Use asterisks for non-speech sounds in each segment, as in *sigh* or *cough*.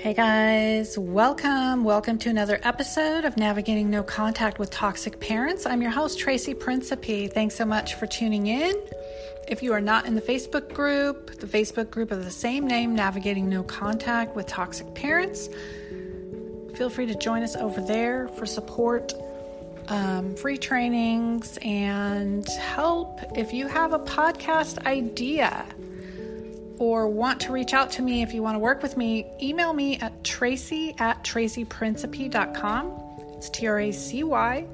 Hey guys, welcome. Welcome to another episode of Navigating No Contact with Toxic Parents. I'm your host, Tracy Principe. Thanks so much for tuning in. If you are not in the Facebook group, the Facebook group of the same name, Navigating No Contact with Toxic Parents, feel free to join us over there for support, um, free trainings, and help if you have a podcast idea or want to reach out to me if you want to work with me, email me at tracy at tracyprincipe.com. It's T R A C Y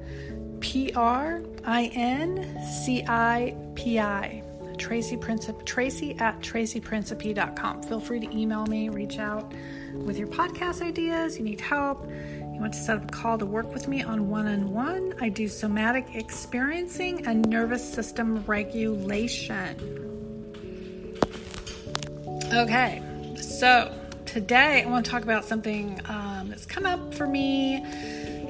P R I N C I P I. Tracy Principe, Tracy at tracyprincipe.com. Feel free to email me, reach out with your podcast ideas. You need help. You want to set up a call to work with me on one on one. I do somatic experiencing and nervous system regulation. Okay, so today I want to talk about something um, that's come up for me,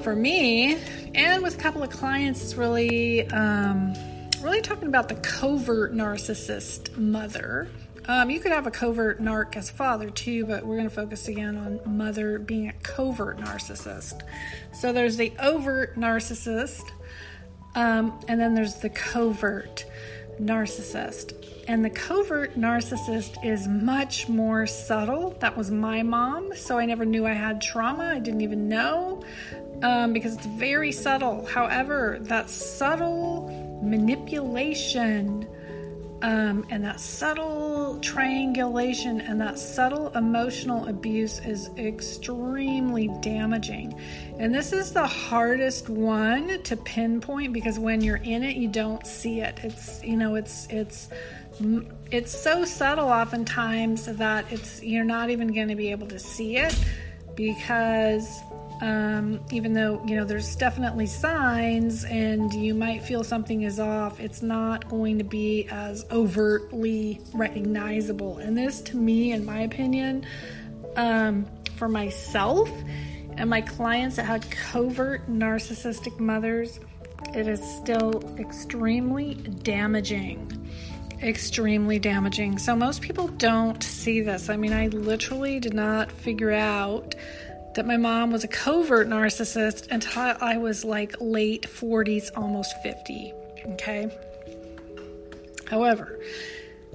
for me, and with a couple of clients. It's really, um, really talking about the covert narcissist mother. Um, you could have a covert narc as father too, but we're going to focus again on mother being a covert narcissist. So there's the overt narcissist, um, and then there's the covert narcissist. And the covert narcissist is much more subtle. That was my mom, so I never knew I had trauma. I didn't even know um, because it's very subtle. However, that subtle manipulation um, and that subtle triangulation and that subtle emotional abuse is extremely damaging. And this is the hardest one to pinpoint because when you're in it, you don't see it. It's, you know, it's, it's, it's so subtle oftentimes that it's you're not even going to be able to see it because um, even though you know there's definitely signs and you might feel something is off it's not going to be as overtly recognizable and this to me in my opinion um, for myself and my clients that had covert narcissistic mothers it is still extremely damaging extremely damaging. So most people don't see this. I mean, I literally did not figure out that my mom was a covert narcissist until I was like late 40s, almost 50. Okay. However,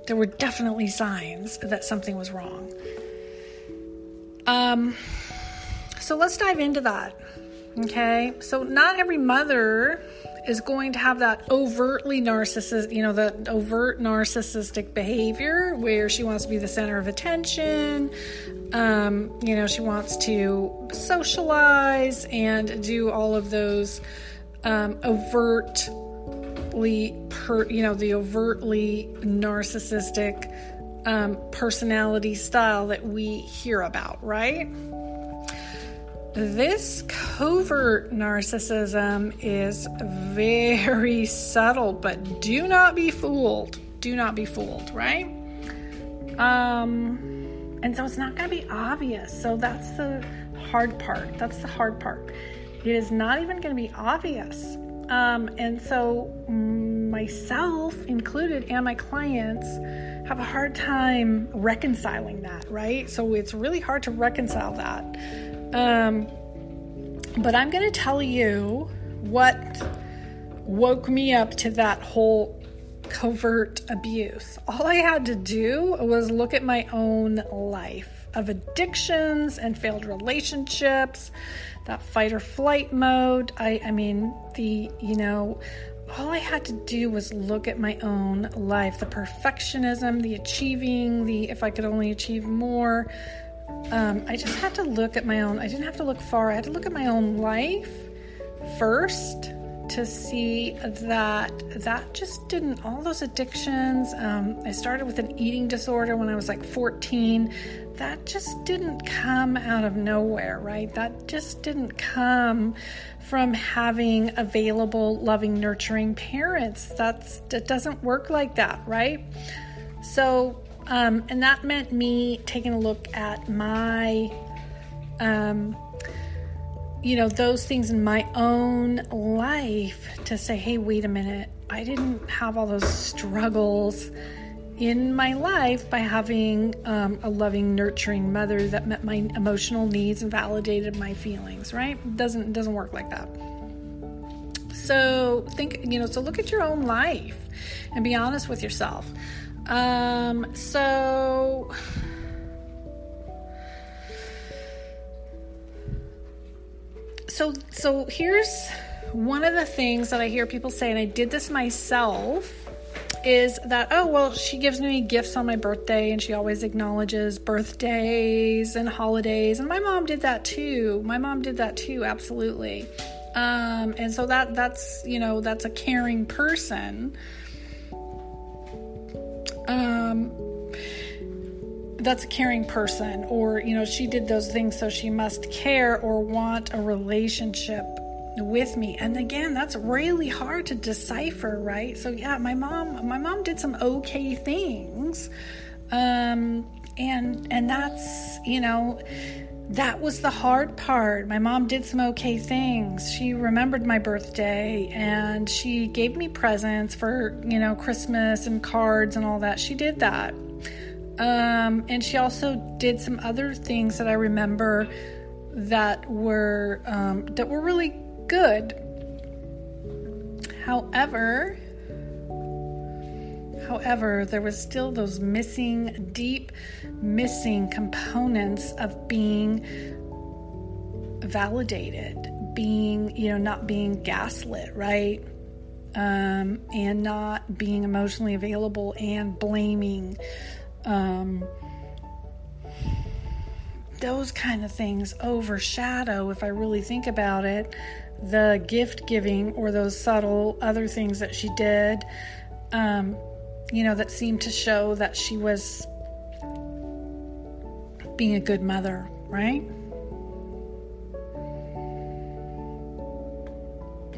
there were definitely signs that something was wrong. Um, so let's dive into that. Okay. So, not every mother is going to have that overtly narcissist, you know, the overt narcissistic behavior where she wants to be the center of attention. Um, you know, she wants to socialize and do all of those um, overtly, per, you know, the overtly narcissistic um, personality style that we hear about, right? This covert narcissism is very subtle, but do not be fooled. Do not be fooled, right? Um, and so it's not going to be obvious. So that's the hard part. That's the hard part. It is not even going to be obvious. Um, and so, myself included and my clients have a hard time reconciling that, right? So, it's really hard to reconcile that. Um, but I'm going to tell you what woke me up to that whole covert abuse. All I had to do was look at my own life of addictions and failed relationships, that fight or flight mode. I, I mean, the, you know, all I had to do was look at my own life the perfectionism, the achieving, the if I could only achieve more, um, I just had to look at my own, I didn't have to look far, I had to look at my own life first to see that that just didn't, all those addictions. Um, I started with an eating disorder when I was like 14. That just didn't come out of nowhere, right? That just didn't come from having available, loving, nurturing parents. That's, that doesn't work like that, right? So um, and that meant me taking a look at my, um, you know, those things in my own life to say, hey, wait a minute, I didn't have all those struggles in my life by having um, a loving, nurturing mother that met my emotional needs and validated my feelings. Right? Doesn't doesn't work like that. So think, you know, so look at your own life and be honest with yourself. Um, so so so here's one of the things that I hear people say, and I did this myself, is that, oh, well, she gives me gifts on my birthday and she always acknowledges birthdays and holidays. And my mom did that too. My mom did that too, absolutely. Um, and so that that's you know that's a caring person. Um, that's a caring person, or you know she did those things, so she must care or want a relationship with me. And again that's really hard to decipher right? So yeah my mom my mom did some okay things um and and that's you know that was the hard part. My mom did some okay things. She remembered my birthday and she gave me presents for, you know, Christmas and cards and all that. She did that. Um, and she also did some other things that I remember that were um, that were really good. However, However, there was still those missing, deep missing components of being validated, being, you know, not being gaslit, right? Um, and not being emotionally available and blaming. Um, those kind of things overshadow, if I really think about it, the gift giving or those subtle other things that she did. Um, you know, that seemed to show that she was being a good mother, right?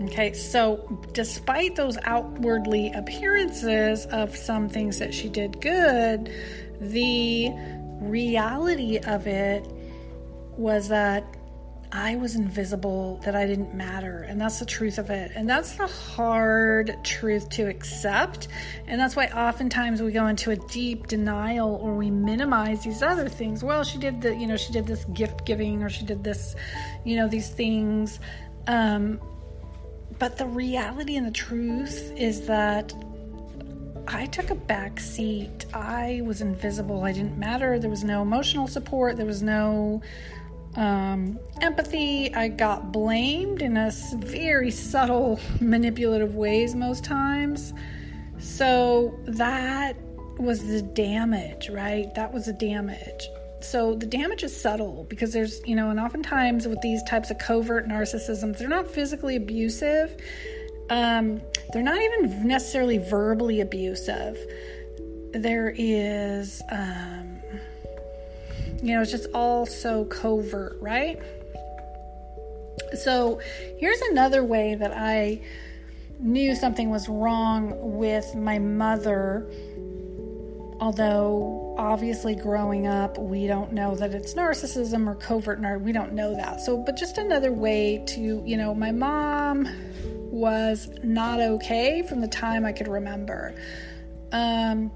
Okay, so despite those outwardly appearances of some things that she did good, the reality of it was that I was invisible, that I didn't matter. And that's the truth of it. And that's the hard truth to accept. And that's why oftentimes we go into a deep denial or we minimize these other things. Well, she did the, you know, she did this gift giving or she did this, you know, these things. Um, but the reality and the truth is that I took a back seat. I was invisible. I didn't matter. There was no emotional support. There was no um, empathy, I got blamed in a very subtle, *laughs* manipulative ways most times. So that was the damage, right? That was the damage. So the damage is subtle because there's, you know, and oftentimes with these types of covert narcissisms, they're not physically abusive. Um, they're not even necessarily verbally abusive. There is, um, you know, it's just all so covert, right? So here's another way that I knew something was wrong with my mother. Although, obviously, growing up, we don't know that it's narcissism or covert narc. We don't know that. So, but just another way to, you know, my mom was not okay from the time I could remember. Um,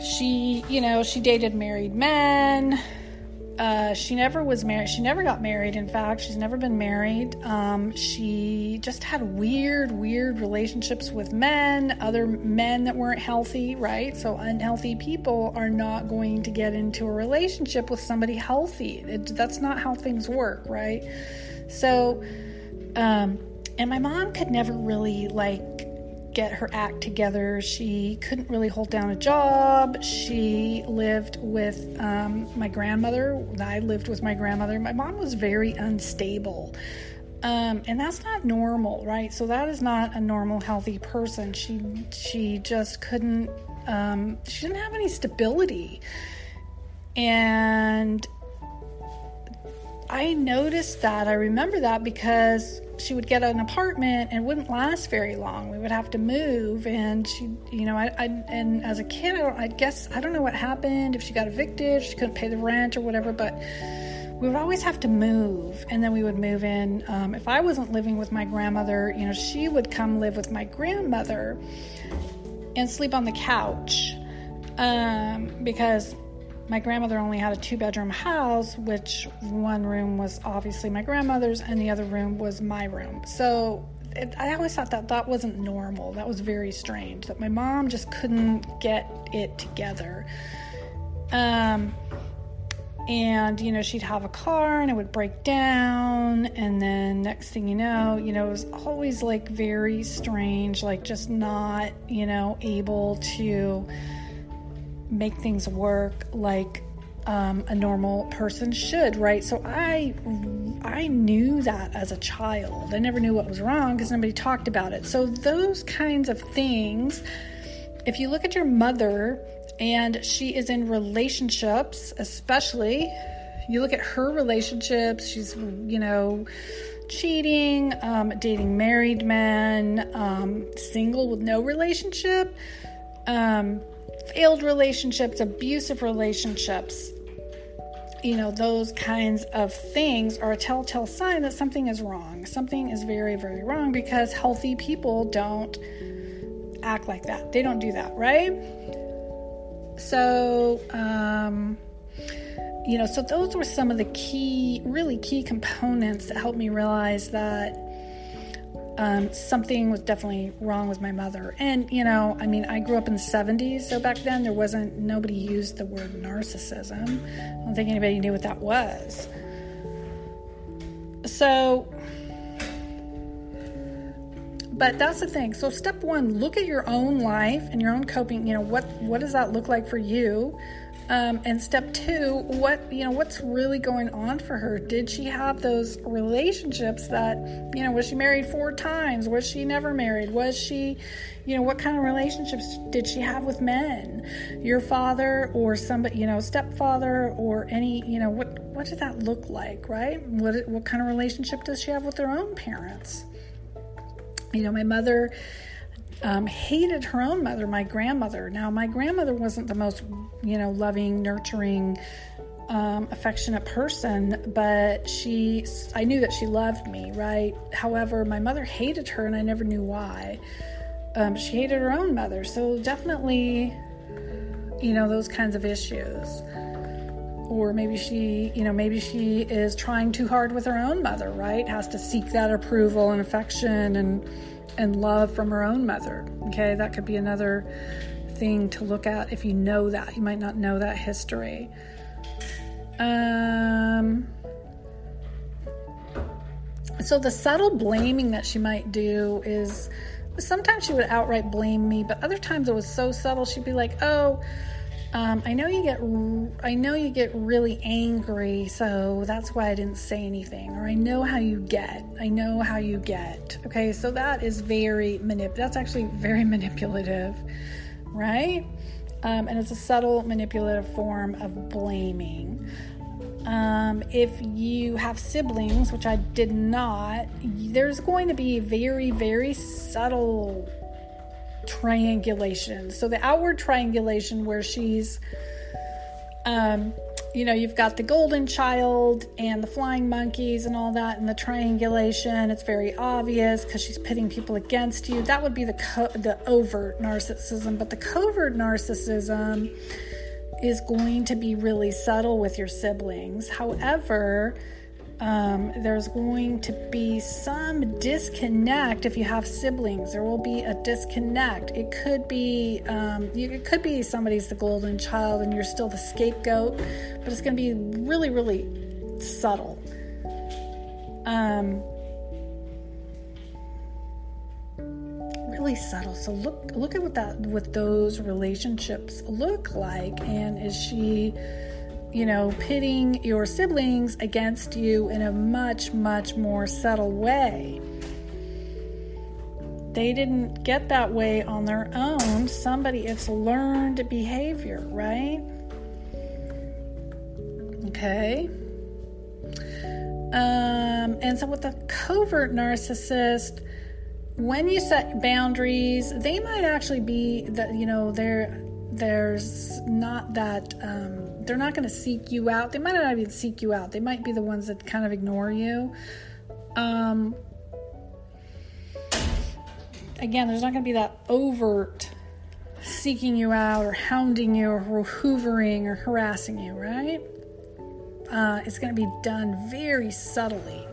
she, you know, she dated married men. Uh, she never was married. She never got married. In fact, she's never been married. Um, she just had weird, weird relationships with men, other men that weren't healthy, right? So, unhealthy people are not going to get into a relationship with somebody healthy. It, that's not how things work, right? So, um, and my mom could never really like get her act together. She couldn't really hold down a job. She lived with um, my grandmother. I lived with my grandmother. My mom was very unstable. Um, and that's not normal, right? So that is not a normal, healthy person. She she just couldn't. Um, she didn't have any stability, and I noticed that. I remember that because she would get an apartment and wouldn't last very long. We would have to move, and she, you know, I, I and as a kid, I, I guess I don't know what happened if she got evicted, she couldn't pay the rent or whatever, but we would always have to move, and then we would move in. Um, if I wasn't living with my grandmother, you know, she would come live with my grandmother. and sleep on the couch um, because my grandmother only had a two bedroom house, which one room was obviously my grandmother's and the other room was my room. So it, I always thought that that wasn't normal. That was very strange that my mom just couldn't get it together. Um, and you know she'd have a car and it would break down and then next thing you know you know it was always like very strange like just not you know able to make things work like um, a normal person should right so i i knew that as a child i never knew what was wrong because nobody talked about it so those kinds of things if you look at your mother and she is in relationships, especially. You look at her relationships, she's, you know, cheating, um, dating married men, um, single with no relationship, um, failed relationships, abusive relationships. You know, those kinds of things are a telltale sign that something is wrong. Something is very, very wrong because healthy people don't act like that. They don't do that, right? So, um, you know, so those were some of the key, really key components that helped me realize that um, something was definitely wrong with my mother. And, you know, I mean, I grew up in the 70s, so back then there wasn't, nobody used the word narcissism. I don't think anybody knew what that was. So, but that's the thing. So step one, look at your own life and your own coping. You know what what does that look like for you? Um, and step two, what you know, what's really going on for her? Did she have those relationships that you know? Was she married four times? Was she never married? Was she, you know, what kind of relationships did she have with men? Your father or somebody, you know, stepfather or any, you know, what what did that look like, right? What what kind of relationship does she have with her own parents? You know, my mother um, hated her own mother, my grandmother. Now, my grandmother wasn't the most, you know, loving, nurturing, um, affectionate person, but she, I knew that she loved me, right? However, my mother hated her, and I never knew why. Um, she hated her own mother, so definitely, you know, those kinds of issues. Or maybe she, you know, maybe she is trying too hard with her own mother, right? Has to seek that approval and affection and and love from her own mother. Okay, that could be another thing to look at if you know that. You might not know that history. Um so the subtle blaming that she might do is sometimes she would outright blame me, but other times it was so subtle she'd be like, "Oh, um, I know you get I know you get really angry, so that's why I didn't say anything. Or I know how you get. I know how you get. Okay, so that is very manip. That's actually very *laughs* manipulative, right? Um, and it's a subtle manipulative form of blaming. Um, if you have siblings, which I did not, there's going to be very, very subtle triangulation. So the outward triangulation where she's um you know, you've got the golden child and the flying monkeys and all that, and the triangulation. It's very obvious because she's pitting people against you. That would be the co- the overt narcissism, but the covert narcissism is going to be really subtle with your siblings. However, um, there's going to be some disconnect if you have siblings. There will be a disconnect. It could be um, you, it could be somebody's the golden child and you're still the scapegoat, but it's going to be really, really subtle. Um, really subtle. So look look at what that what those relationships look like, and is she you know, pitting your siblings against you in a much, much more subtle way. They didn't get that way on their own. Somebody, it's learned behavior, right? Okay. Um, and so with the covert narcissist, when you set boundaries, they might actually be that you know there there's not that um, they're not going to seek you out. They might not even seek you out. They might be the ones that kind of ignore you. Um, again, there's not going to be that overt seeking you out or hounding you or hoovering or harassing you, right? Uh, it's going to be done very subtly.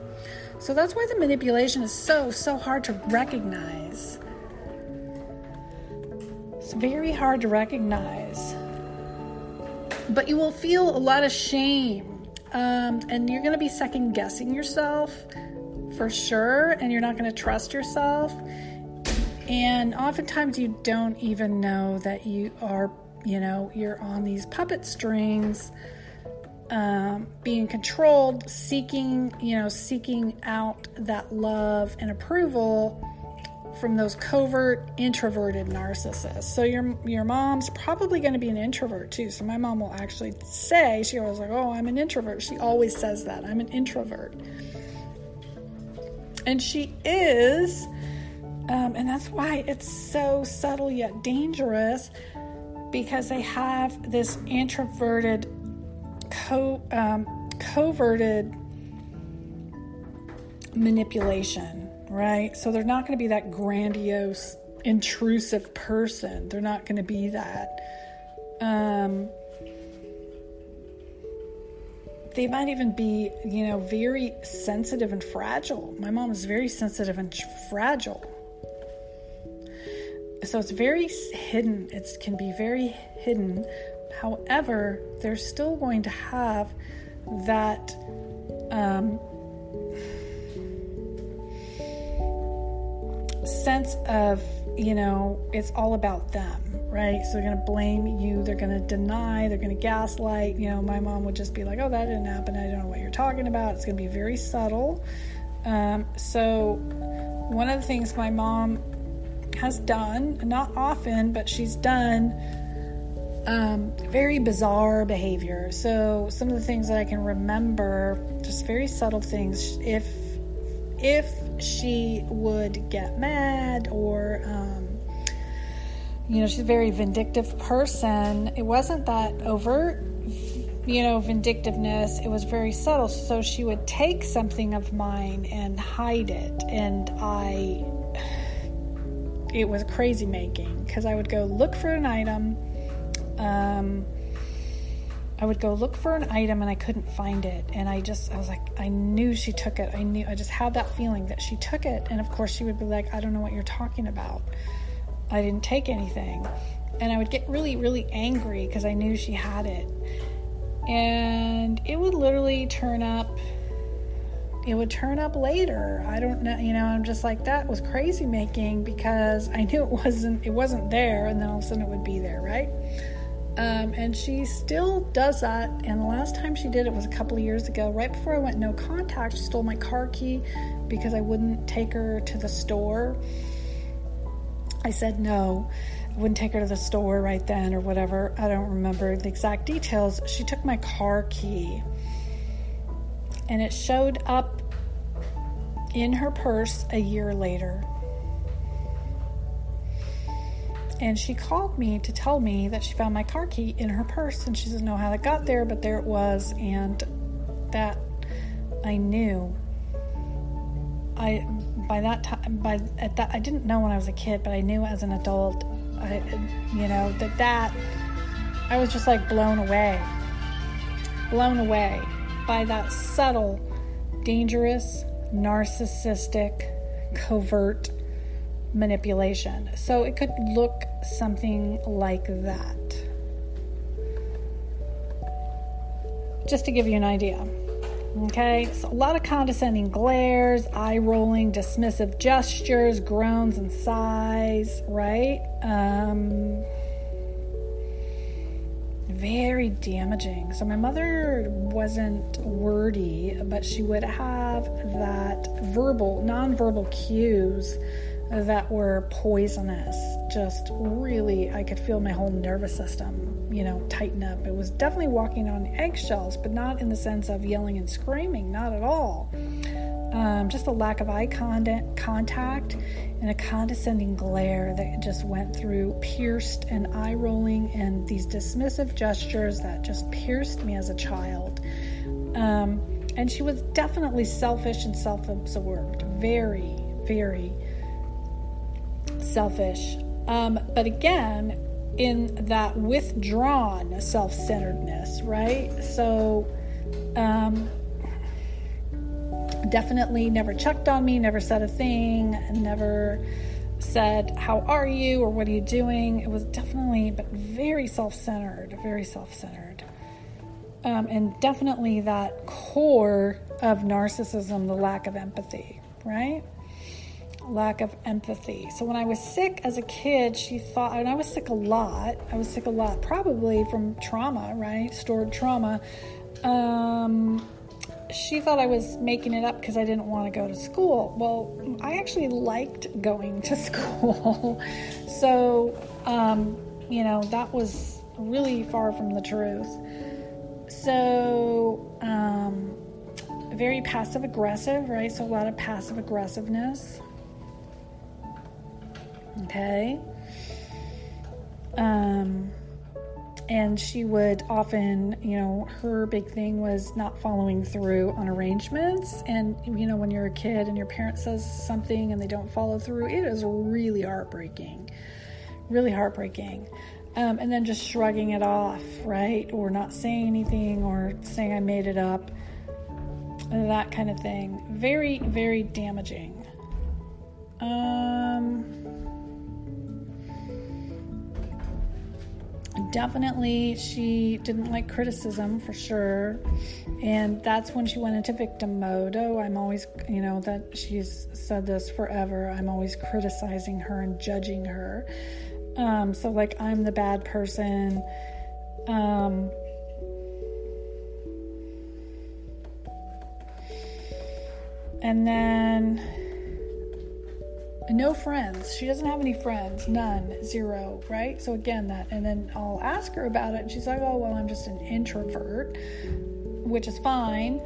So that's why the manipulation is so, so hard to recognize. It's very hard to recognize. But you will feel a lot of shame. Um, and you're going to be second guessing yourself for sure. And you're not going to trust yourself. And oftentimes you don't even know that you are, you know, you're on these puppet strings um, being controlled, seeking, you know, seeking out that love and approval from those covert introverted narcissists. So your your mom's probably going to be an introvert too. So my mom will actually say she always like, "Oh, I'm an introvert." She always says that. I'm an introvert. And she is um, and that's why it's so subtle yet dangerous because they have this introverted co- um, coverted manipulation, right? So they're not going to be that grandiose, intrusive person. They're not going to be that. Um, they might even be, you know, very sensitive and fragile. My mom is very sensitive and fragile. So it's very hidden. It can be very hidden However, they're still going to have that um, sense of, you know, it's all about them, right? So they're going to blame you, they're going to deny, they're going to gaslight. You know, my mom would just be like, oh, that didn't happen. I don't know what you're talking about. It's going to be very subtle. Um, so, one of the things my mom has done, not often, but she's done um, very bizarre behavior. So some of the things that I can remember, just very subtle things. If if she would get mad or um, you know she's a very vindictive person, it wasn't that overt. You know, vindictiveness, it was very subtle. So she would take something of mine and hide it. And I, it was crazy making because I would go look for an item um, I would go look for an item and I couldn't find it. And I just, I was like, I knew she took it. I knew, I just had that feeling that she took it. And of course, she would be like, I don't know what you're talking about. I didn't take anything. And I would get really, really angry because I knew she had it. And it would literally turn up. It would turn up later. I don't know, you know, I'm just like that was crazy making because I knew it wasn't it wasn't there and then all of a sudden it would be there, right? Um, and she still does that. And the last time she did it was a couple of years ago. Right before I went no contact, she stole my car key because I wouldn't take her to the store. I said no. I wouldn't take her to the store right then or whatever. I don't remember the exact details. She took my car key and it showed up in her purse a year later and she called me to tell me that she found my car key in her purse and she doesn't know how it got there but there it was and that i knew i by that time by at that i didn't know when i was a kid but i knew as an adult i you know that that i was just like blown away blown away by that subtle dangerous narcissistic covert manipulation. So it could look something like that. Just to give you an idea. Okay, so a lot of condescending glares, eye rolling, dismissive gestures, groans and sighs, right? Um, very damaging. So my mother wasn't wordy, but she would have that verbal, nonverbal cues that were poisonous. Just really, I could feel my whole nervous system, you know, tighten up. It was definitely walking on eggshells, but not in the sense of yelling and screaming, not at all. Um, just a lack of eye contact and a condescending glare that just went through, pierced and eye rolling, and these dismissive gestures that just pierced me as a child. Um, and she was definitely selfish and self absorbed, very, very selfish. Um, but again, in that withdrawn self centeredness, right? So, um, definitely never checked on me, never said a thing, never said, How are you? or What are you doing? It was definitely, but very self centered, very self centered. Um, and definitely that core of narcissism, the lack of empathy, right? Lack of empathy. So when I was sick as a kid, she thought, and I was sick a lot. I was sick a lot, probably from trauma, right? Stored trauma. Um, she thought I was making it up because I didn't want to go to school. Well, I actually liked going to *laughs* school. so, um, you know, that was really far from the truth. So, um, very passive aggressive, right? So, a lot of passive aggressiveness. Okay. Um, and she would often, you know, her big thing was not following through on arrangements. And, you know, when you're a kid and your parent says something and they don't follow through, it is really heartbreaking. Really heartbreaking. Um, and then just shrugging it off, right? Or not saying anything or saying I made it up. That kind of thing. Very, very damaging. Um, definitely she didn't like criticism for sure. And that's when she went into victim mode. Oh i'm always you know that she's said this forever. I'm always criticizing her and judging her. Um, so like i'm the bad person. Um, and then no friends. She doesn't have any friends. None. Zero. Right? So again, that. And then I'll ask her about it. And she's like, oh, well, I'm just an introvert, which is fine.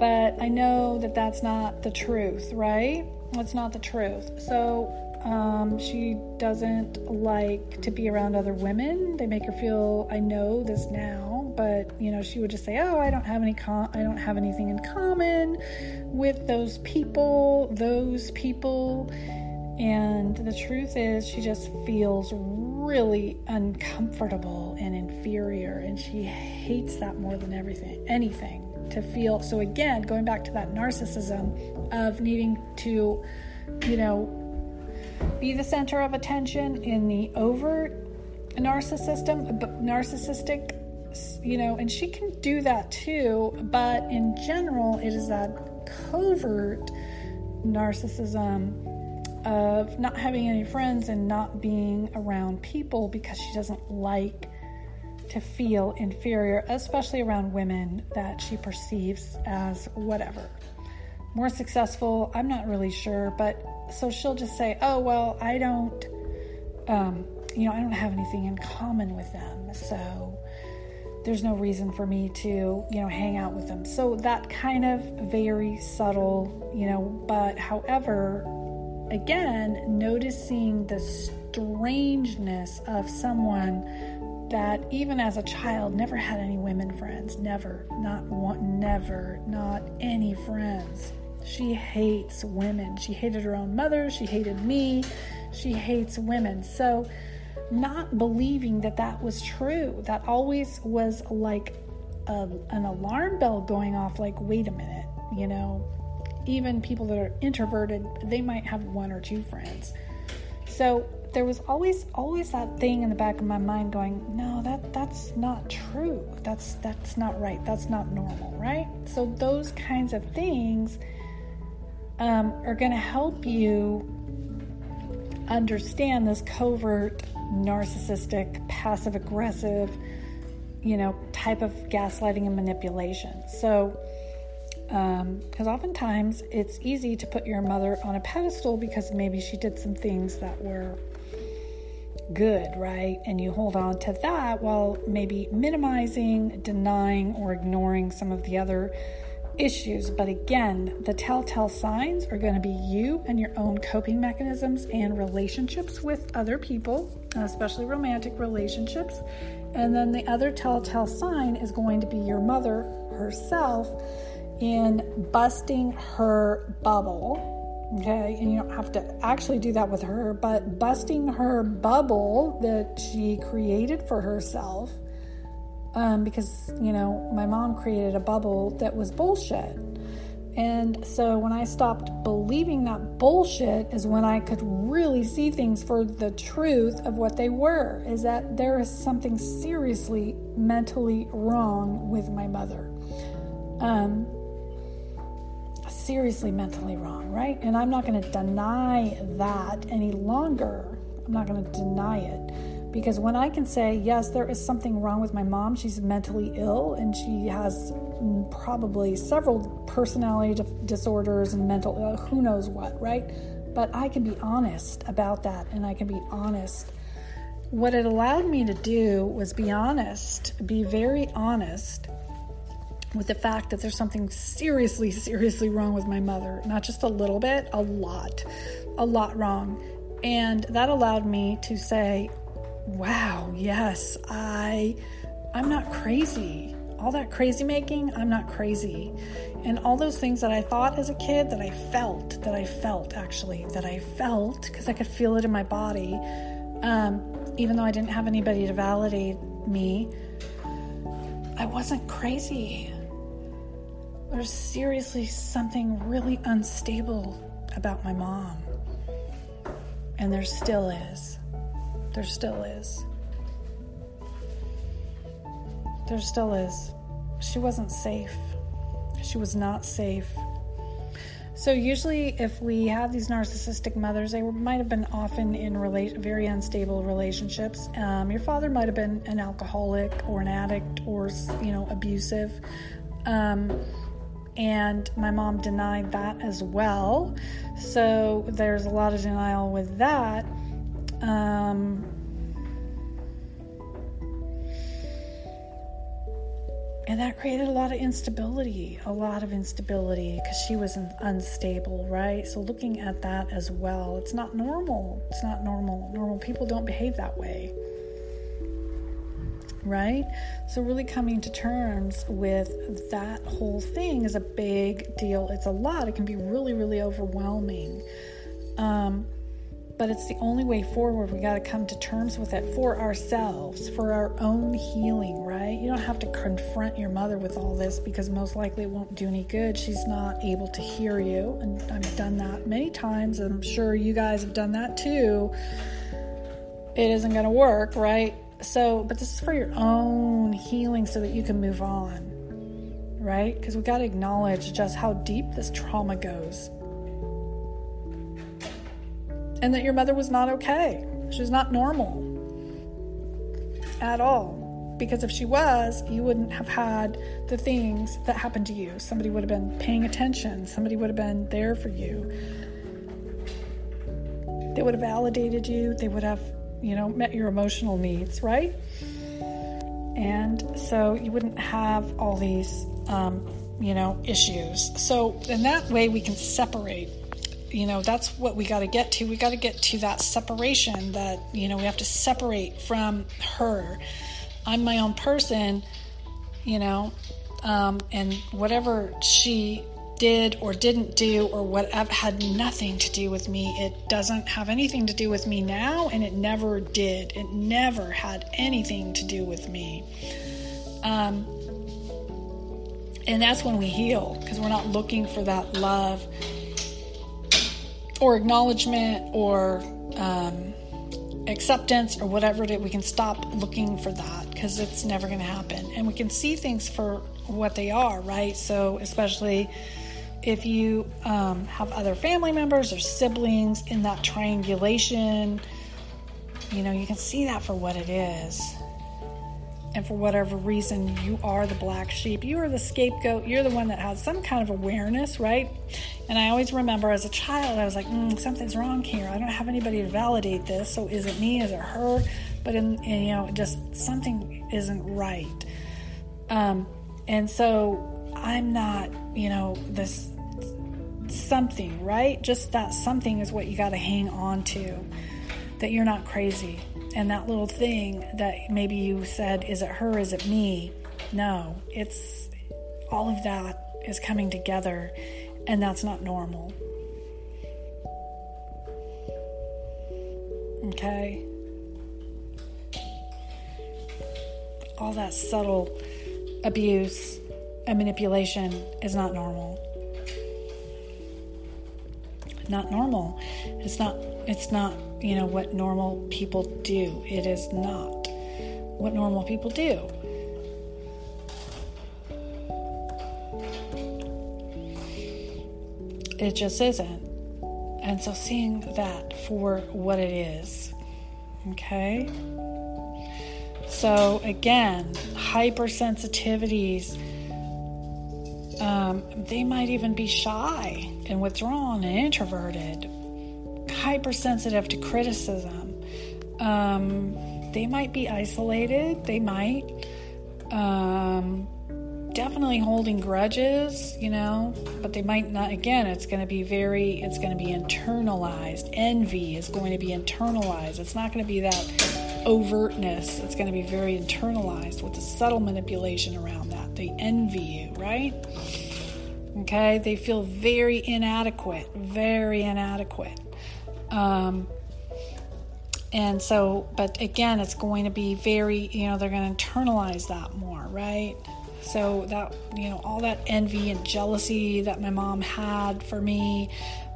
But I know that that's not the truth, right? That's not the truth. So um, she doesn't like to be around other women. They make her feel. I know this now, but you know, she would just say, "Oh, I don't have any. Com- I don't have anything in common with those people. Those people." And the truth is, she just feels really uncomfortable and inferior, and she hates that more than everything, anything. To feel so, again, going back to that narcissism of needing to, you know, be the center of attention in the overt narcissism, narcissistic, you know, and she can do that too, but in general, it is that covert narcissism of not having any friends and not being around people because she doesn't like to feel inferior, especially around women that she perceives as whatever. More successful, I'm not really sure, but so she'll just say, Oh, well, I don't, um, you know, I don't have anything in common with them, so there's no reason for me to, you know, hang out with them. So that kind of very subtle, you know, but however, again, noticing the strangeness of someone that even as a child never had any women friends, never, not one, never, not any friends. She hates women. She hated her own mother. She hated me. She hates women. So, not believing that that was true, that always was like a, an alarm bell going off, like, wait a minute, you know, even people that are introverted, they might have one or two friends. So there was always always that thing in the back of my mind going, no, that that's not true. That's that's not right. That's not normal, right? So those kinds of things um, are going to help you understand this covert, narcissistic, passive aggressive, you know, type of gaslighting and manipulation. So because um, oftentimes it's easy to put your mother on a pedestal because maybe she did some things that were good, right? And you hold on to that while maybe minimizing, denying, or ignoring some of the other issues. But again, the telltale signs are going to be you and your own coping mechanisms and relationships with other people, especially romantic relationships. And then the other telltale sign is going to be your mother herself in busting her bubble, Okay, and you don't have to actually do that with her, but busting her bubble that she created for herself, um, because you know, my mom created a bubble that was bullshit. And so when I stopped believing that bullshit is when I could really see things for the truth of what they were is that there is something seriously mentally wrong with my mother. Um, seriously mentally wrong, right? And I'm not going to deny that any longer. I'm not going to deny it because when I can say, yes, there is something wrong with my mom, she's mentally ill and she has probably several personality disorders and mental, uh, who knows what, right? But I can be honest about that and I can be honest. What it allowed me to do was be honest, be very honest with the fact that there's something seriously, seriously wrong with my mother. Not just a little bit, a lot, a lot wrong. And that allowed me to say, wow, yes, I I'm not crazy. All that crazy making, I'm not crazy. And all those things that I thought as a kid that I felt, that I felt actually, that I felt because I could feel it in my body, um, even though I didn't have anybody to validate me, I wasn't crazy. There's seriously something really unstable about my mom. And there still is. There still is. There still is. She wasn't safe. She was not safe. So usually, if we have these narcissistic mothers, they might have been often in rela- very unstable relationships. Um, your father might have been an alcoholic or an addict or you know abusive. Um, and my mom denied that as well. So there's a lot of denial with that. Um, and that created a lot of instability, a lot of instability because she was unstable, right? So looking at that as well, it's not normal. It's not normal. Normal people don't behave that way right? So, really coming to terms with that whole thing is a big deal. It's a lot, it can be really, really overwhelming. Um, but it's the only way forward. We got to come to terms with it for ourselves, for our own healing, right? You don't have to confront your mother with all this because most likely it won't do any good. She's not able to hear you. And I've done that many times, and I'm sure you guys have done that too. It isn't going to work, right? So, but this is for your own healing so that you can move on, right? Because we got to acknowledge just how deep this trauma goes. And that your mother was not okay. She was not normal at all. Because if she was, you wouldn't have had the things that happened to you. Somebody would have been paying attention, somebody would have been there for you. They would have validated you, they would have you know, met your emotional needs, right? And so you wouldn't have all these, um, you know, issues. So in that way, we can separate. You know, that's what we got to get to. We got to get to that separation that, you know, we have to separate from her. I'm my own person, you know, um, and whatever she did or didn't do or whatever had nothing to do with me. It doesn't have anything to do with me now, and it never did. It never had anything to do with me. Um, and that's when we heal because we're not looking for that love or acknowledgement or um, acceptance or whatever it is. We can stop looking for that because it's never going to happen. And we can see things for what they are, right? So, especially if you um, have other family members or siblings in that triangulation, you know, you can see that for what it is. And for whatever reason, you are the black sheep. You are the scapegoat. You're the one that has some kind of awareness, right? And I always remember as a child, I was like, mm, something's wrong here. I don't have anybody to validate this. So is it me? Is it her? But in, in you know, just something isn't right. Um, and so I'm not, you know, this something, right? Just that something is what you got to hang on to that you're not crazy. And that little thing that maybe you said, is it her? Is it me? No, it's all of that is coming together, and that's not normal. Okay? All that subtle abuse and manipulation is not normal. Not normal. It's not it's not, you know, what normal people do. It is not what normal people do. It just isn't. And so seeing that for what it is, okay? So again, hypersensitivities, um, they might even be shy and withdrawn and introverted, hypersensitive to criticism. Um, they might be isolated. They might. Um, definitely holding grudges, you know, but they might not. Again, it's going to be very, it's going to be internalized. Envy is going to be internalized. It's not going to be that overtness. It's going to be very internalized with the subtle manipulation around that. They envy you, right? Okay, they feel very inadequate, very inadequate. Um, and so, but again, it's going to be very, you know, they're going to internalize that more, right? So that, you know, all that envy and jealousy that my mom had for me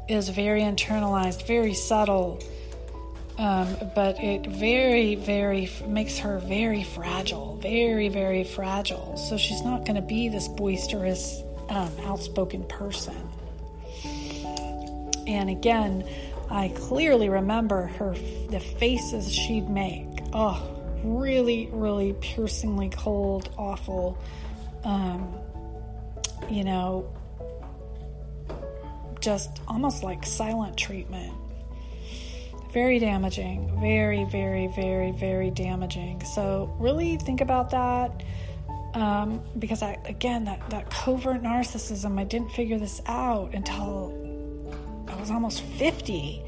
is very internalized, very subtle. Um, but it very, very makes her very fragile, very, very fragile. So she's not going to be this boisterous, um, outspoken person. And again, I clearly remember her the faces she'd make. Oh, really, really piercingly cold, awful um, you know, just almost like silent treatment. Very damaging, very, very, very, very damaging. So, really think about that. Um, because I, again, that, that covert narcissism, I didn't figure this out until I was almost 50.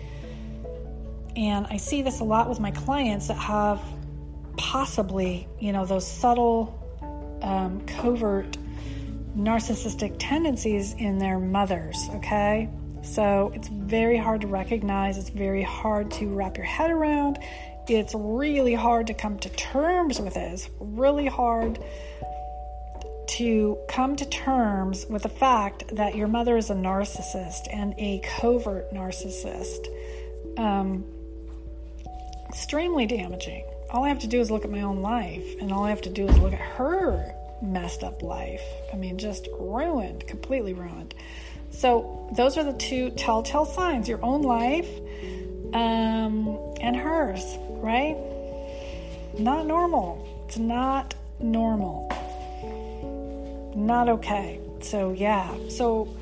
And I see this a lot with my clients that have possibly, you know, those subtle um, covert narcissistic tendencies in their mothers, okay? So it's very hard to recognize, it's very hard to wrap your head around. It's really hard to come to terms with it. It's really hard to come to terms with the fact that your mother is a narcissist and a covert narcissist. Um, extremely damaging all I have to do is look at my own life, and all I have to do is look at her messed up life. I mean, just ruined, completely ruined. So, those are the two telltale signs your own life um, and hers, right? Not normal. It's not normal. Not okay. So, yeah. So,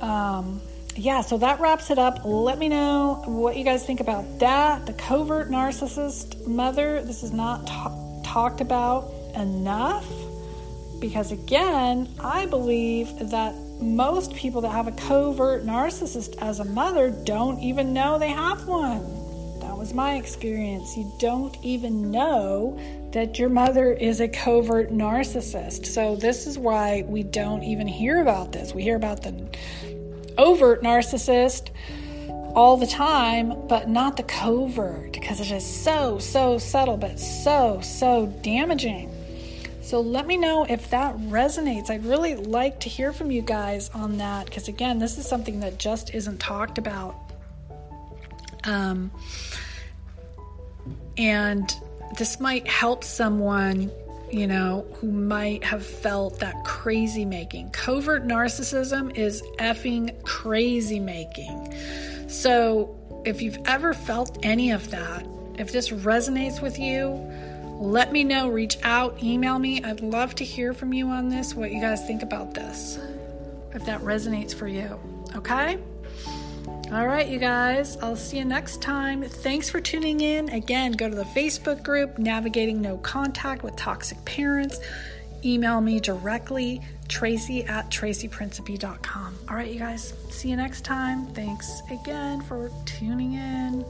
um, yeah, so that wraps it up. Let me know what you guys think about that. The covert narcissist mother. This is not t- talked about enough because, again, I believe that most people that have a covert narcissist as a mother don't even know they have one. That was my experience. You don't even know that your mother is a covert narcissist. So, this is why we don't even hear about this. We hear about the overt narcissist all the time, but not the covert because it is so, so subtle, but so, so damaging. So let me know if that resonates. I'd really like to hear from you guys on that because, again, this is something that just isn't talked about. Um, and this might help someone you know, who might have felt that crazy making. Covert narcissism is effing crazy making. So, if you've ever felt any of that, if this resonates with you, let me know. Reach out, email me. I'd love to hear from you on this, what you guys think about this, if that resonates for you. Okay? All right, you guys, I'll see you next time. Thanks for tuning in. Again, go to the Facebook group, Navigating No Contact with Toxic Parents. Email me directly, tracy at tracyprincipe.com. All right, you guys, see you next time. Thanks again for tuning in.